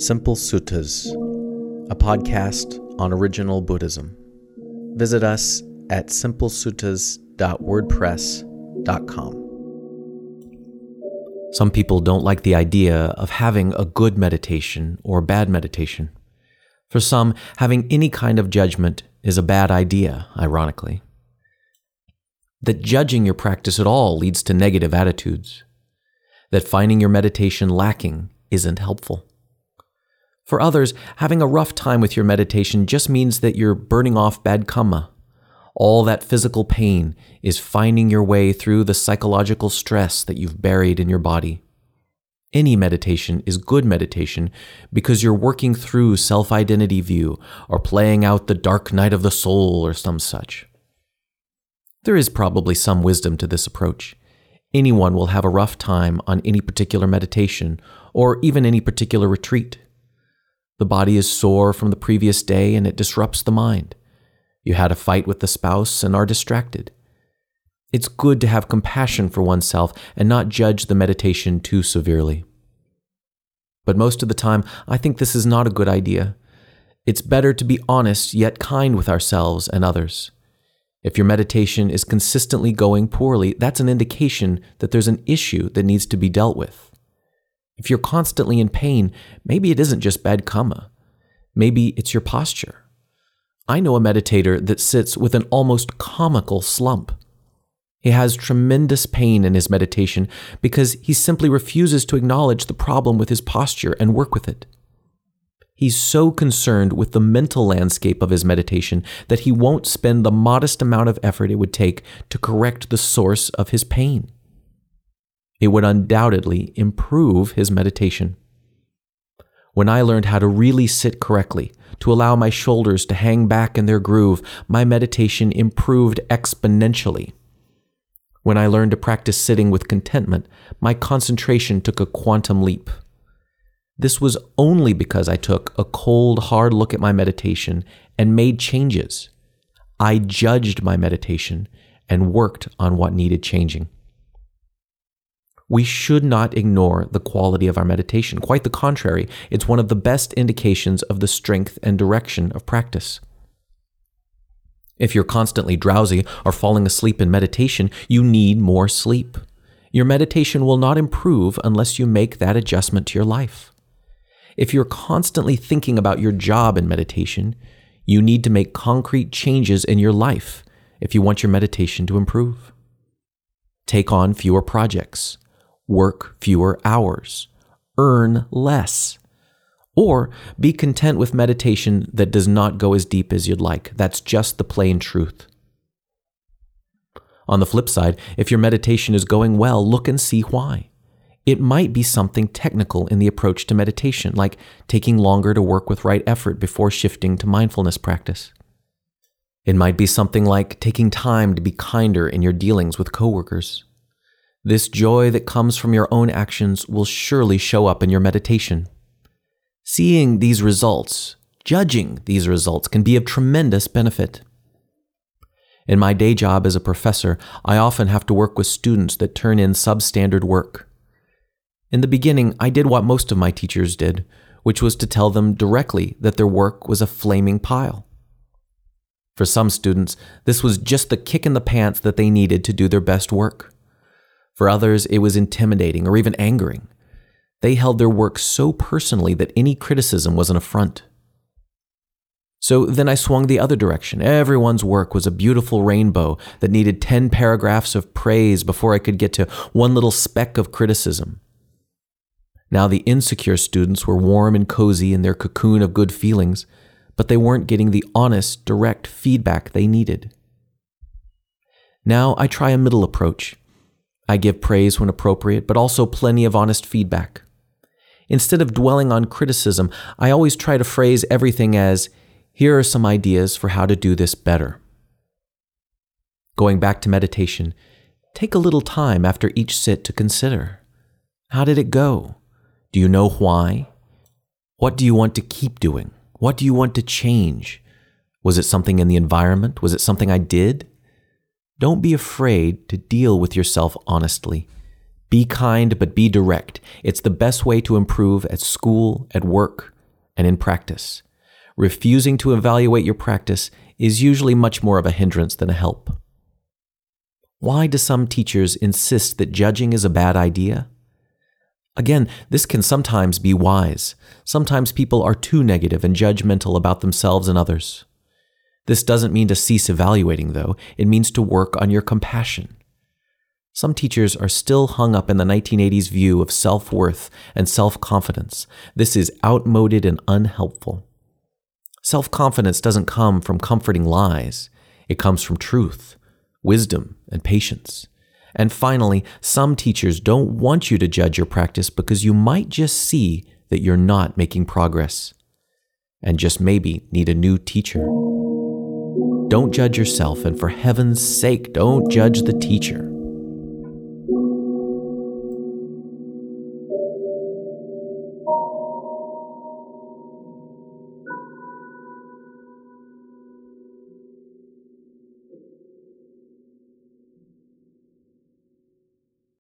Simple Suttas, a podcast on original Buddhism. Visit us at simplesuttas.wordpress.com. Some people don't like the idea of having a good meditation or bad meditation. For some, having any kind of judgment is a bad idea, ironically. That judging your practice at all leads to negative attitudes. That finding your meditation lacking isn't helpful. For others, having a rough time with your meditation just means that you're burning off bad karma. All that physical pain is finding your way through the psychological stress that you've buried in your body. Any meditation is good meditation because you're working through self identity view or playing out the dark night of the soul or some such. There is probably some wisdom to this approach. Anyone will have a rough time on any particular meditation or even any particular retreat. The body is sore from the previous day and it disrupts the mind. You had a fight with the spouse and are distracted. It's good to have compassion for oneself and not judge the meditation too severely. But most of the time, I think this is not a good idea. It's better to be honest yet kind with ourselves and others. If your meditation is consistently going poorly, that's an indication that there's an issue that needs to be dealt with. If you're constantly in pain, maybe it isn't just bad karma. Maybe it's your posture. I know a meditator that sits with an almost comical slump. He has tremendous pain in his meditation because he simply refuses to acknowledge the problem with his posture and work with it. He's so concerned with the mental landscape of his meditation that he won't spend the modest amount of effort it would take to correct the source of his pain it would undoubtedly improve his meditation. When I learned how to really sit correctly, to allow my shoulders to hang back in their groove, my meditation improved exponentially. When I learned to practice sitting with contentment, my concentration took a quantum leap. This was only because I took a cold, hard look at my meditation and made changes. I judged my meditation and worked on what needed changing we should not ignore the quality of our meditation. Quite the contrary, it's one of the best indications of the strength and direction of practice. If you're constantly drowsy or falling asleep in meditation, you need more sleep. Your meditation will not improve unless you make that adjustment to your life. If you're constantly thinking about your job in meditation, you need to make concrete changes in your life if you want your meditation to improve. Take on fewer projects work fewer hours, earn less. Or be content with meditation that does not go as deep as you'd like. That's just the plain truth. On the flip side, if your meditation is going well, look and see why. It might be something technical in the approach to meditation, like taking longer to work with right effort before shifting to mindfulness practice. It might be something like taking time to be kinder in your dealings with coworkers. This joy that comes from your own actions will surely show up in your meditation. Seeing these results, judging these results, can be of tremendous benefit. In my day job as a professor, I often have to work with students that turn in substandard work. In the beginning, I did what most of my teachers did, which was to tell them directly that their work was a flaming pile. For some students, this was just the kick in the pants that they needed to do their best work. For others, it was intimidating or even angering. They held their work so personally that any criticism was an affront. So then I swung the other direction. Everyone's work was a beautiful rainbow that needed 10 paragraphs of praise before I could get to one little speck of criticism. Now the insecure students were warm and cozy in their cocoon of good feelings, but they weren't getting the honest, direct feedback they needed. Now I try a middle approach. I give praise when appropriate, but also plenty of honest feedback. Instead of dwelling on criticism, I always try to phrase everything as here are some ideas for how to do this better. Going back to meditation, take a little time after each sit to consider how did it go? Do you know why? What do you want to keep doing? What do you want to change? Was it something in the environment? Was it something I did? Don't be afraid to deal with yourself honestly. Be kind, but be direct. It's the best way to improve at school, at work, and in practice. Refusing to evaluate your practice is usually much more of a hindrance than a help. Why do some teachers insist that judging is a bad idea? Again, this can sometimes be wise. Sometimes people are too negative and judgmental about themselves and others. This doesn't mean to cease evaluating, though, it means to work on your compassion. Some teachers are still hung up in the 1980s view of self worth and self confidence. This is outmoded and unhelpful. Self confidence doesn't come from comforting lies, it comes from truth, wisdom, and patience. And finally, some teachers don't want you to judge your practice because you might just see that you're not making progress and just maybe need a new teacher. Don't judge yourself, and for heaven's sake, don't judge the teacher.